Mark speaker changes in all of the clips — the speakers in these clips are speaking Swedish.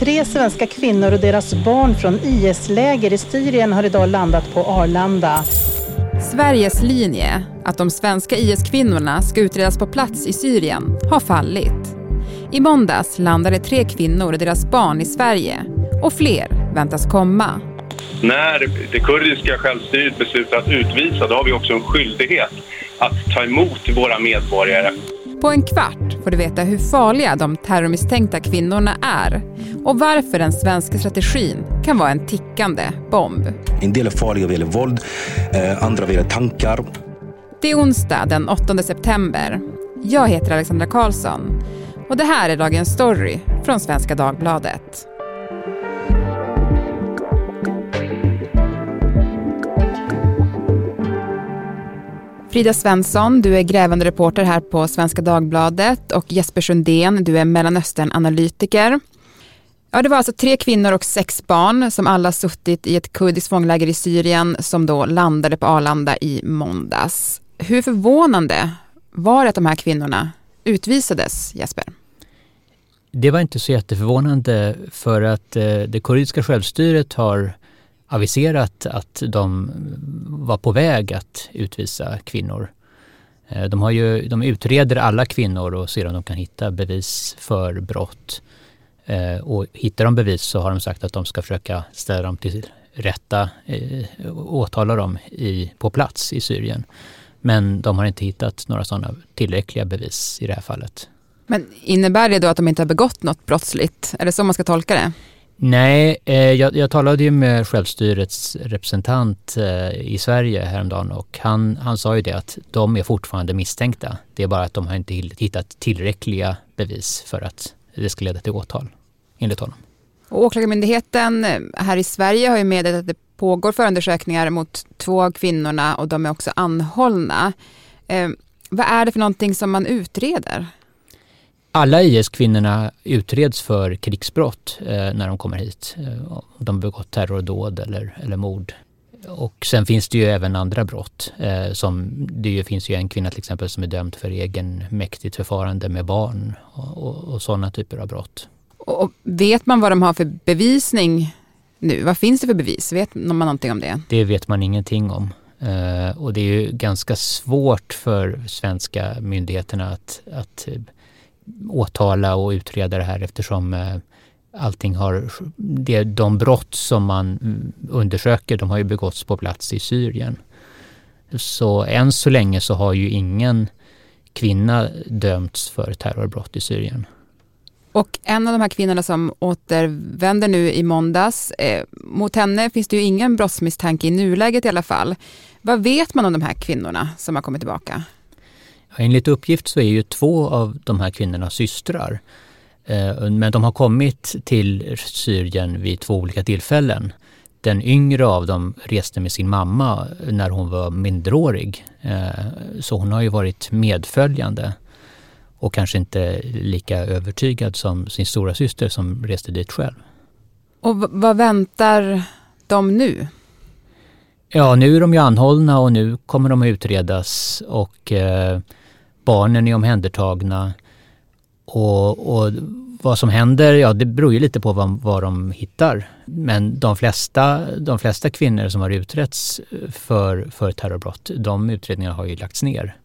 Speaker 1: Tre svenska kvinnor och deras barn från IS-läger i Syrien har idag landat på Arlanda.
Speaker 2: Sveriges linje, att de svenska IS-kvinnorna ska utredas på plats i Syrien, har fallit. I måndags landade tre kvinnor och deras barn i Sverige och fler väntas komma.
Speaker 3: När det kurdiska självstyret beslutar att utvisa då har vi också en skyldighet att ta emot våra medborgare.
Speaker 2: På en kvart får du veta hur farliga de terrormisstänkta kvinnorna är och varför den svenska strategin kan vara en tickande bomb.
Speaker 4: En del är farliga vad gäller våld, eh, andra vad gäller tankar.
Speaker 2: Det är onsdag den 8 september. Jag heter Alexandra Karlsson och det här är dagens story från Svenska Dagbladet. Frida Svensson, du är grävande reporter här på Svenska Dagbladet och Jesper Sundén, du är Mellanöstern-analytiker. Ja, det var alltså tre kvinnor och sex barn som alla suttit i ett kurdiskt fångläger i Syrien som då landade på Arlanda i måndags. Hur förvånande var det att de här kvinnorna utvisades, Jesper?
Speaker 5: Det var inte så jätteförvånande för att eh, det kurdiska självstyret har aviserat att de var på väg att utvisa kvinnor. Eh, de, har ju, de utreder alla kvinnor och ser om de kan hitta bevis för brott. Eh, och hittar de bevis så har de sagt att de ska försöka ställa dem till rätta, eh, åtala dem i, på plats i Syrien. Men de har inte hittat några sådana tillräckliga bevis i det här fallet.
Speaker 2: Men innebär det då att de inte har begått något brottsligt? Är det så man ska tolka det?
Speaker 5: Nej, eh, jag, jag, talade ju med självstyrets representant eh, i Sverige häromdagen och han, han sa ju det att de är fortfarande misstänkta. Det är bara att de har inte hittat tillräckliga bevis för att det ska leda till åtal, enligt honom.
Speaker 2: Och Åklagarmyndigheten eh, här i Sverige har ju meddelat att det pågår förundersökningar mot två av kvinnorna och de är också anhållna. Eh, vad är det för någonting som man utreder?
Speaker 5: Alla IS-kvinnorna utreds för krigsbrott eh, när de kommer hit. Eh, de begått terrordåd eller, eller mord. Och sen finns det ju även andra brott. Eh, som, det finns ju en kvinna till exempel som är dömd för egenmäktigt förfarande med barn och, och, och sådana typer av brott.
Speaker 2: Och vet man vad de har för bevisning nu? Vad finns det för bevis? Vet man någonting om det?
Speaker 5: Det vet man ingenting om. Eh, och det är ju ganska svårt för svenska myndigheterna att, att eh, åtala och utreda det här eftersom eh, allting har, det, de brott som man mm, undersöker de har ju begåtts på plats i Syrien. Så än så länge så har ju ingen kvinna dömts för terrorbrott i Syrien.
Speaker 2: Och en av de här kvinnorna som återvänder nu i måndags, eh, mot henne finns det ju ingen brottsmisstanke i nuläget i alla fall. Vad vet man om de här kvinnorna som har kommit tillbaka?
Speaker 5: Ja, enligt uppgift så är ju två av de här kvinnorna systrar. Eh, men de har kommit till Syrien vid två olika tillfällen. Den yngre av dem reste med sin mamma när hon var mindreårig. Eh, så hon har ju varit medföljande och kanske inte lika övertygad som sin stora syster som reste dit själv.
Speaker 2: Och vad väntar de nu?
Speaker 5: Ja, nu är de ju anhållna och nu kommer de att utredas och eh, barnen är omhändertagna. Och, och vad som händer, ja det beror ju lite på vad, vad de hittar. Men de flesta, de flesta kvinnor som har utretts för, för terrorbrott, de utredningarna har ju lagts ner.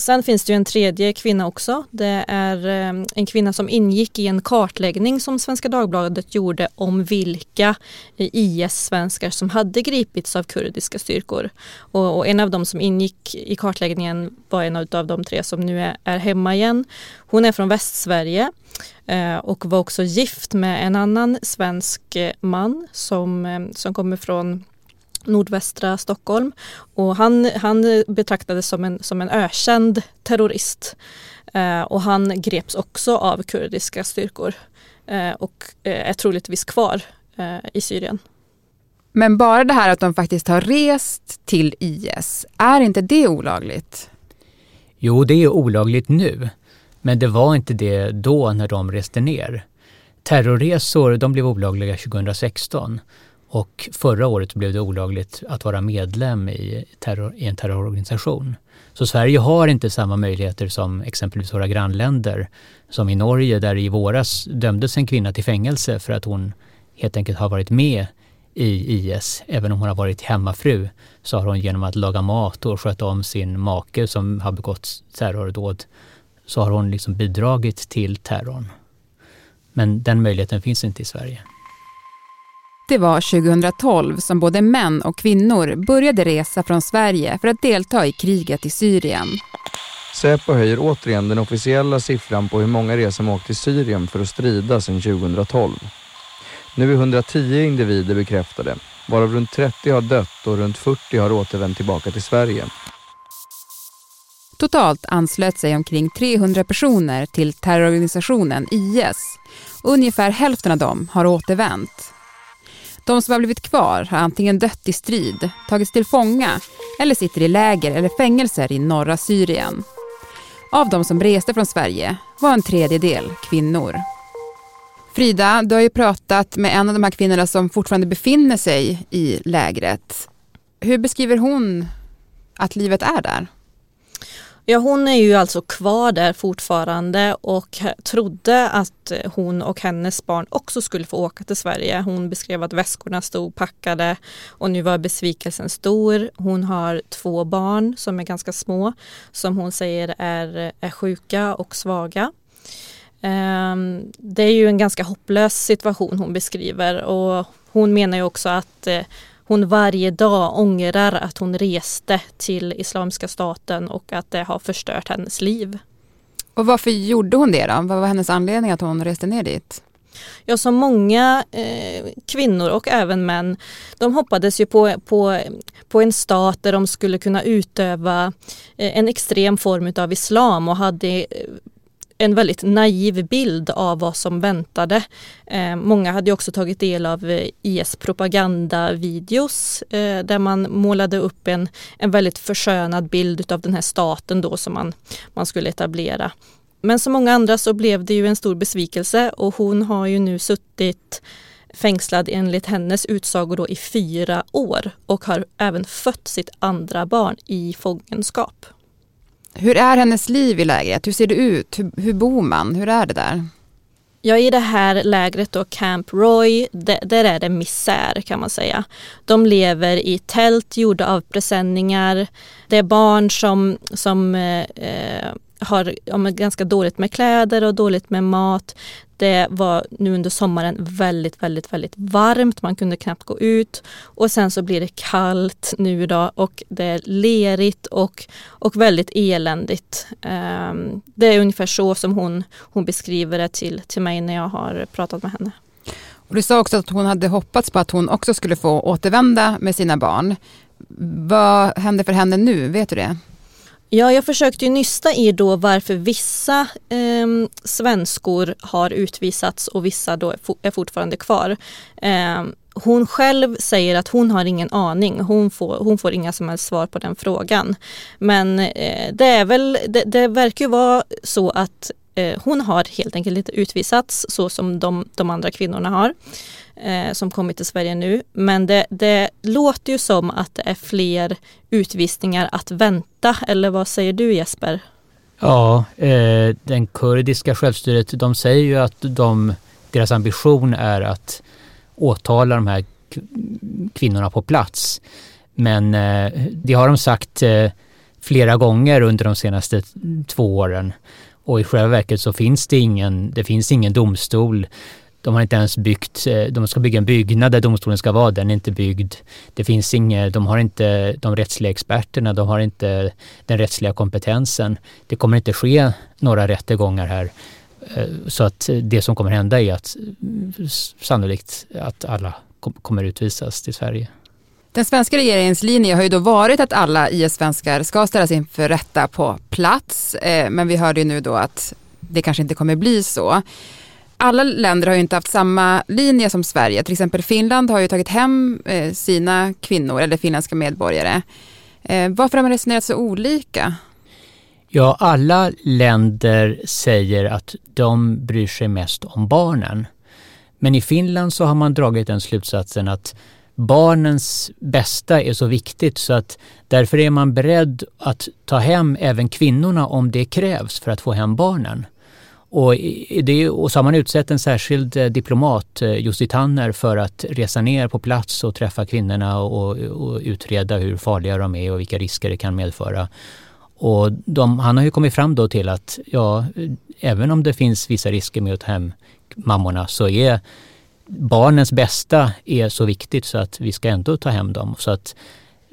Speaker 6: Sen finns det ju en tredje kvinna också. Det är eh, en kvinna som ingick i en kartläggning som Svenska Dagbladet gjorde om vilka eh, IS-svenskar som hade gripits av kurdiska styrkor. Och, och, en av dem som ingick i kartläggningen var en av de tre som nu är, är hemma igen. Hon är från Västsverige eh, och var också gift med en annan svensk man som, som kommer från nordvästra Stockholm. Och han, han betraktades som en, som en ökänd terrorist. Eh, och han greps också av kurdiska styrkor eh, och eh, är troligtvis kvar eh, i Syrien.
Speaker 2: Men bara det här att de faktiskt har rest till IS, är inte det olagligt?
Speaker 5: Jo, det är olagligt nu. Men det var inte det då när de reste ner. Terrorresor de blev olagliga 2016 och förra året blev det olagligt att vara medlem i, terror, i en terrororganisation. Så Sverige har inte samma möjligheter som exempelvis våra grannländer. Som i Norge där i våras dömdes en kvinna till fängelse för att hon helt enkelt har varit med i IS. Även om hon har varit hemmafru så har hon genom att laga mat och sköta om sin make som har begått terrordåd så har hon liksom bidragit till terrorn. Men den möjligheten finns inte i Sverige.
Speaker 2: Det var 2012 som både män och kvinnor började resa från Sverige för att delta i kriget i Syrien.
Speaker 7: Säpo höjer återigen den officiella siffran på hur många det är som åkt till Syrien för att strida sedan 2012. Nu är 110 individer bekräftade, varav runt 30 har dött och runt 40 har återvänt tillbaka till Sverige.
Speaker 2: Totalt anslöt sig omkring 300 personer till terrororganisationen IS. Ungefär hälften av dem har återvänt. De som har blivit kvar har antingen dött i strid, tagits till fånga eller sitter i läger eller fängelser i norra Syrien. Av de som reste från Sverige var en tredjedel kvinnor. Frida, du har ju pratat med en av de här kvinnorna som fortfarande befinner sig i lägret. Hur beskriver hon att livet är där?
Speaker 6: Ja, hon är ju alltså kvar där fortfarande och trodde att hon och hennes barn också skulle få åka till Sverige. Hon beskrev att väskorna stod packade och nu var besvikelsen stor. Hon har två barn som är ganska små som hon säger är, är sjuka och svaga. Ehm, det är ju en ganska hopplös situation hon beskriver och hon menar ju också att eh, hon varje dag ångrar att hon reste till Islamiska staten och att det har förstört hennes liv.
Speaker 2: Och varför gjorde hon det då? Vad var hennes anledning att hon reste ner dit?
Speaker 6: Ja, som många eh, kvinnor och även män, de hoppades ju på, på, på en stat där de skulle kunna utöva eh, en extrem form av islam och hade eh, en väldigt naiv bild av vad som väntade. Eh, många hade också tagit del av eh, IS propagandavideos eh, där man målade upp en, en väldigt förskönad bild av den här staten då som man, man skulle etablera. Men som många andra så blev det ju en stor besvikelse och hon har ju nu suttit fängslad enligt hennes utsagor då i fyra år och har även fött sitt andra barn i fångenskap.
Speaker 2: Hur är hennes liv i lägret? Hur ser det ut? Hur, hur bor man? Hur är det där?
Speaker 6: Ja, i det här lägret då, Camp Roy, där är det misär kan man säga. De lever i tält gjorda av presenningar. Det är barn som, som eh, eh har ja, ganska dåligt med kläder och dåligt med mat. Det var nu under sommaren väldigt, väldigt, väldigt varmt. Man kunde knappt gå ut. Och sen så blir det kallt nu då och det är lerigt och, och väldigt eländigt. Um, det är ungefär så som hon, hon beskriver det till, till mig när jag har pratat med henne.
Speaker 2: Och du sa också att hon hade hoppats på att hon också skulle få återvända med sina barn. Vad händer för henne nu? Vet du det?
Speaker 6: Ja, jag försökte ju nysta i då varför vissa eh, svenskor har utvisats och vissa då är fortfarande kvar. Eh, hon själv säger att hon har ingen aning. Hon får, hon får inga som helst svar på den frågan. Men eh, det är väl, det, det verkar ju vara så att eh, hon har helt enkelt inte utvisats så som de, de andra kvinnorna har eh, som kommit till Sverige nu. Men det, det, låter ju som att det är fler utvisningar att vänta. Eller vad säger du Jesper?
Speaker 5: Ja, eh, den kurdiska självstyret de säger ju att de, deras ambition är att åtala de här kvinnorna på plats. Men eh, det har de sagt eh, flera gånger under de senaste två åren. Och i själva verket så finns det ingen, det finns ingen domstol de har inte ens byggt, eh, de ska bygga en byggnad där domstolen ska vara, den är inte byggd. Det finns inget, de har inte de rättsliga experterna, de har inte den rättsliga kompetensen. Det kommer inte ske några rättegångar här. Eh, så att eh, det som kommer hända är att sannolikt att alla kommer utvisas till Sverige.
Speaker 2: Den svenska regeringens linje har ju då varit att alla IS-svenskar ska ställas inför rätta på plats. Men vi hörde ju nu då att det kanske inte kommer bli så alla länder har ju inte haft samma linje som Sverige. Till exempel Finland har ju tagit hem eh, sina kvinnor eller finländska medborgare. Eh, varför har man resonerat så olika?
Speaker 5: Ja, alla länder säger att de bryr sig mest om barnen. Men i Finland så har man dragit den slutsatsen att barnens bästa är så viktigt så att därför är man beredd att ta hem även kvinnorna om det krävs för att få hem barnen. Och, det, och så har man utsett en särskild eh, diplomat, eh, Jussi Tanner, för att resa ner på plats och träffa kvinnorna och, och utreda hur farliga de är och vilka risker det kan medföra. Och de, han har ju kommit fram då till att ja, även om det finns vissa risker med att ta hem mammorna så är barnens bästa är så viktigt så att vi ska ändå ta hem dem. Så att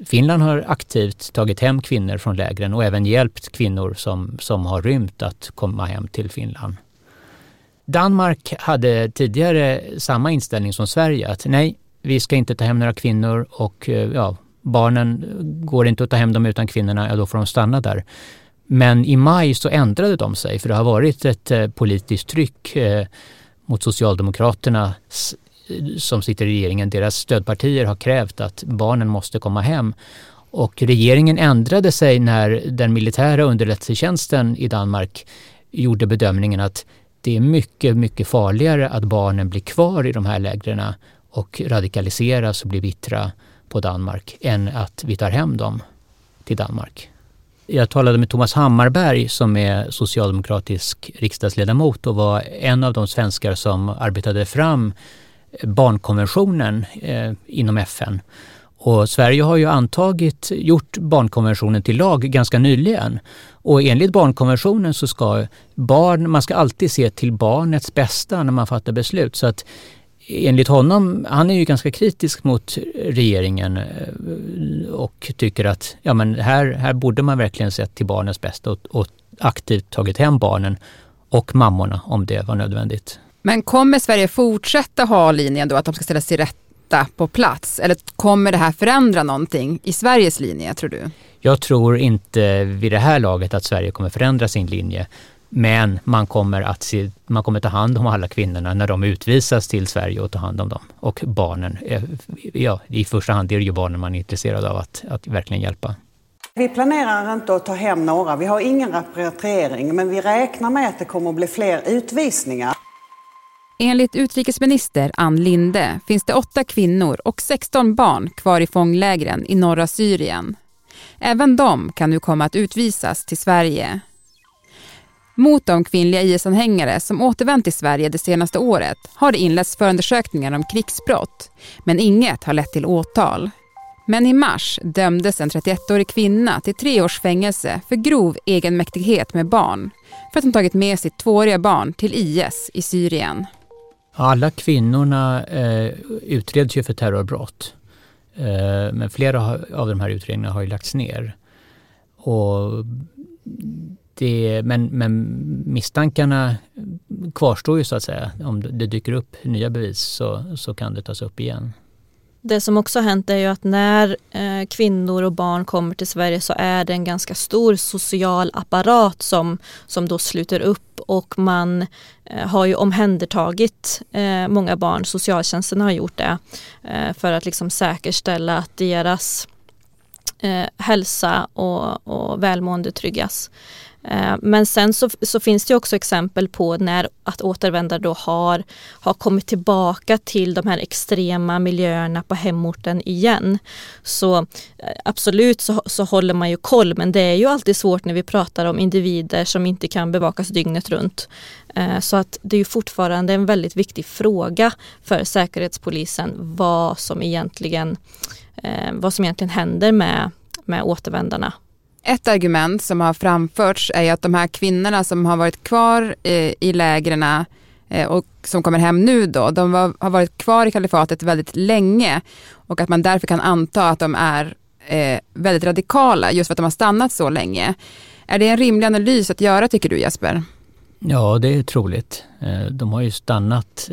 Speaker 5: Finland har aktivt tagit hem kvinnor från lägren och även hjälpt kvinnor som, som har rymt att komma hem till Finland. Danmark hade tidigare samma inställning som Sverige att nej, vi ska inte ta hem några kvinnor och eh, ja, barnen går inte att ta hem dem utan kvinnorna, ja då får de stanna där. Men i maj så ändrade de sig för det har varit ett eh, politiskt tryck eh, mot Socialdemokraternas som sitter i regeringen, deras stödpartier har krävt att barnen måste komma hem. Och regeringen ändrade sig när den militära underrättelsetjänsten i Danmark gjorde bedömningen att det är mycket, mycket farligare att barnen blir kvar i de här lägren och radikaliseras och blir vittra på Danmark än att vi tar hem dem till Danmark. Jag talade med Thomas Hammarberg som är socialdemokratisk riksdagsledamot och var en av de svenskar som arbetade fram barnkonventionen eh, inom FN. Och Sverige har ju antagit, gjort barnkonventionen till lag ganska nyligen. Och enligt barnkonventionen så ska barn, man ska alltid se till barnets bästa när man fattar beslut. Så att enligt honom, han är ju ganska kritisk mot regeringen eh, och tycker att ja, men här, här borde man verkligen sett till barnens bästa och, och aktivt tagit hem barnen och mammorna om det var nödvändigt.
Speaker 2: Men kommer Sverige fortsätta ha linjen då att de ska ställas till rätta på plats? Eller kommer det här förändra någonting i Sveriges linje, tror du?
Speaker 5: Jag tror inte vid det här laget att Sverige kommer förändra sin linje. Men man kommer att se, man kommer ta hand om alla kvinnorna när de utvisas till Sverige och ta hand om dem. Och barnen, ja, i första hand är det ju barnen man är intresserad av att, att verkligen hjälpa.
Speaker 8: Vi planerar inte att ta hem några. Vi har ingen repatriering, men vi räknar med att det kommer att bli fler utvisningar.
Speaker 2: Enligt utrikesminister Ann Linde finns det åtta kvinnor och 16 barn kvar i fånglägren i norra Syrien. Även de kan nu komma att utvisas till Sverige. Mot de kvinnliga IS-anhängare som återvänt till Sverige det senaste året har det inletts förundersökningar om krigsbrott, men inget har lett till åtal. Men i mars dömdes en 31-årig kvinna till tre års fängelse för grov egenmäktighet med barn för att hon tagit med sitt tvååriga barn till IS i Syrien.
Speaker 5: Alla kvinnorna eh, utreds ju för terrorbrott. Eh, men flera av de här utredningarna har ju lagts ner. Och det, men, men misstankarna kvarstår ju så att säga. Om det dyker upp nya bevis så, så kan det tas upp igen.
Speaker 6: Det som också har hänt är ju att när eh, kvinnor och barn kommer till Sverige så är det en ganska stor social apparat som, som då sluter upp och man eh, har ju omhändertagit eh, många barn, socialtjänsten har gjort det, eh, för att liksom säkerställa att deras eh, hälsa och, och välmående tryggas. Eh, men sen så, så, finns det också exempel på när att återvändare då har, har kommit tillbaka till de här extrema miljöerna på hemorten igen. Så eh, absolut så, så håller man ju koll men det är ju alltid svårt när vi pratar om individer som inte kan bevakas dygnet runt. Eh, så att det är ju fortfarande en väldigt viktig fråga för Säkerhetspolisen vad som egentligen, vad som egentligen händer med, med återvändarna
Speaker 2: ett argument som har framförts är att de här kvinnorna som har varit kvar eh, i lägren eh, och som kommer hem nu då, de har varit kvar i kalifatet väldigt länge och att man därför kan anta att de är eh, väldigt radikala just för att de har stannat så länge. Är det en rimlig analys att göra tycker du Jesper?
Speaker 5: Ja, det är troligt. De har ju stannat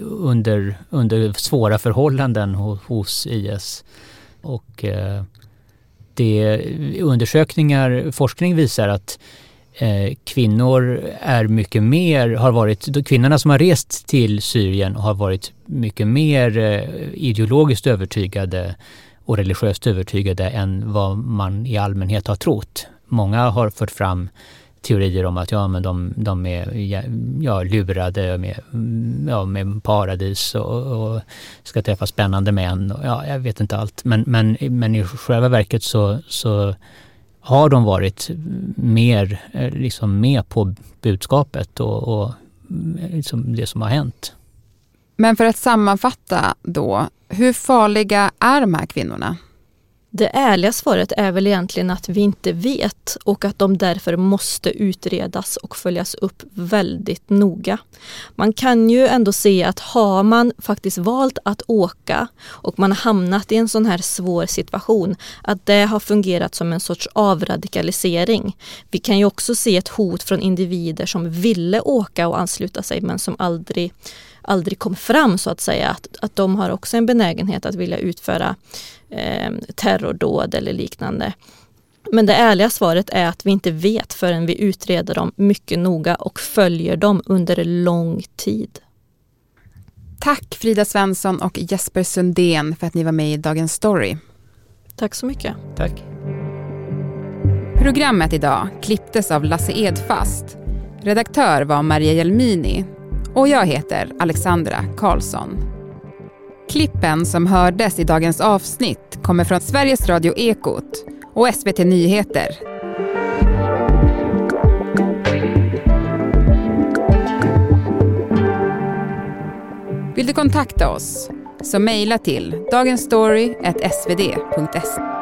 Speaker 5: under, under svåra förhållanden hos IS. Och det, undersökningar, forskning visar att eh, kvinnor är mycket mer, har varit, kvinnorna som har rest till Syrien har varit mycket mer eh, ideologiskt övertygade och religiöst övertygade än vad man i allmänhet har trott. Många har fört fram teorier om att ja, men de, de är ja, lurade med, ja, med paradis och, och ska träffa spännande män. Och, ja, jag vet inte allt. Men, men, men i själva verket så, så har de varit mer eh, liksom med på budskapet och, och eh, liksom det som har hänt.
Speaker 2: Men för att sammanfatta då, hur farliga är de här kvinnorna?
Speaker 6: Det ärliga svaret är väl egentligen att vi inte vet och att de därför måste utredas och följas upp väldigt noga. Man kan ju ändå se att har man faktiskt valt att åka och man har hamnat i en sån här svår situation, att det har fungerat som en sorts avradikalisering. Vi kan ju också se ett hot från individer som ville åka och ansluta sig men som aldrig aldrig kom fram så att säga. Att, att de har också en benägenhet att vilja utföra eh, terrordåd eller liknande. Men det ärliga svaret är att vi inte vet förrän vi utreder dem mycket noga och följer dem under lång tid.
Speaker 2: Tack Frida Svensson och Jesper Sundén för att ni var med i Dagens Story.
Speaker 6: Tack så mycket.
Speaker 5: Tack.
Speaker 2: Programmet idag klipptes av Lasse Edfast. Redaktör var Maria Jelmini och jag heter Alexandra Karlsson. Klippen som hördes i dagens avsnitt kommer från Sveriges Radio Ekot och SVT Nyheter. Vill du kontakta oss så mejla till dagensstory.svd.se.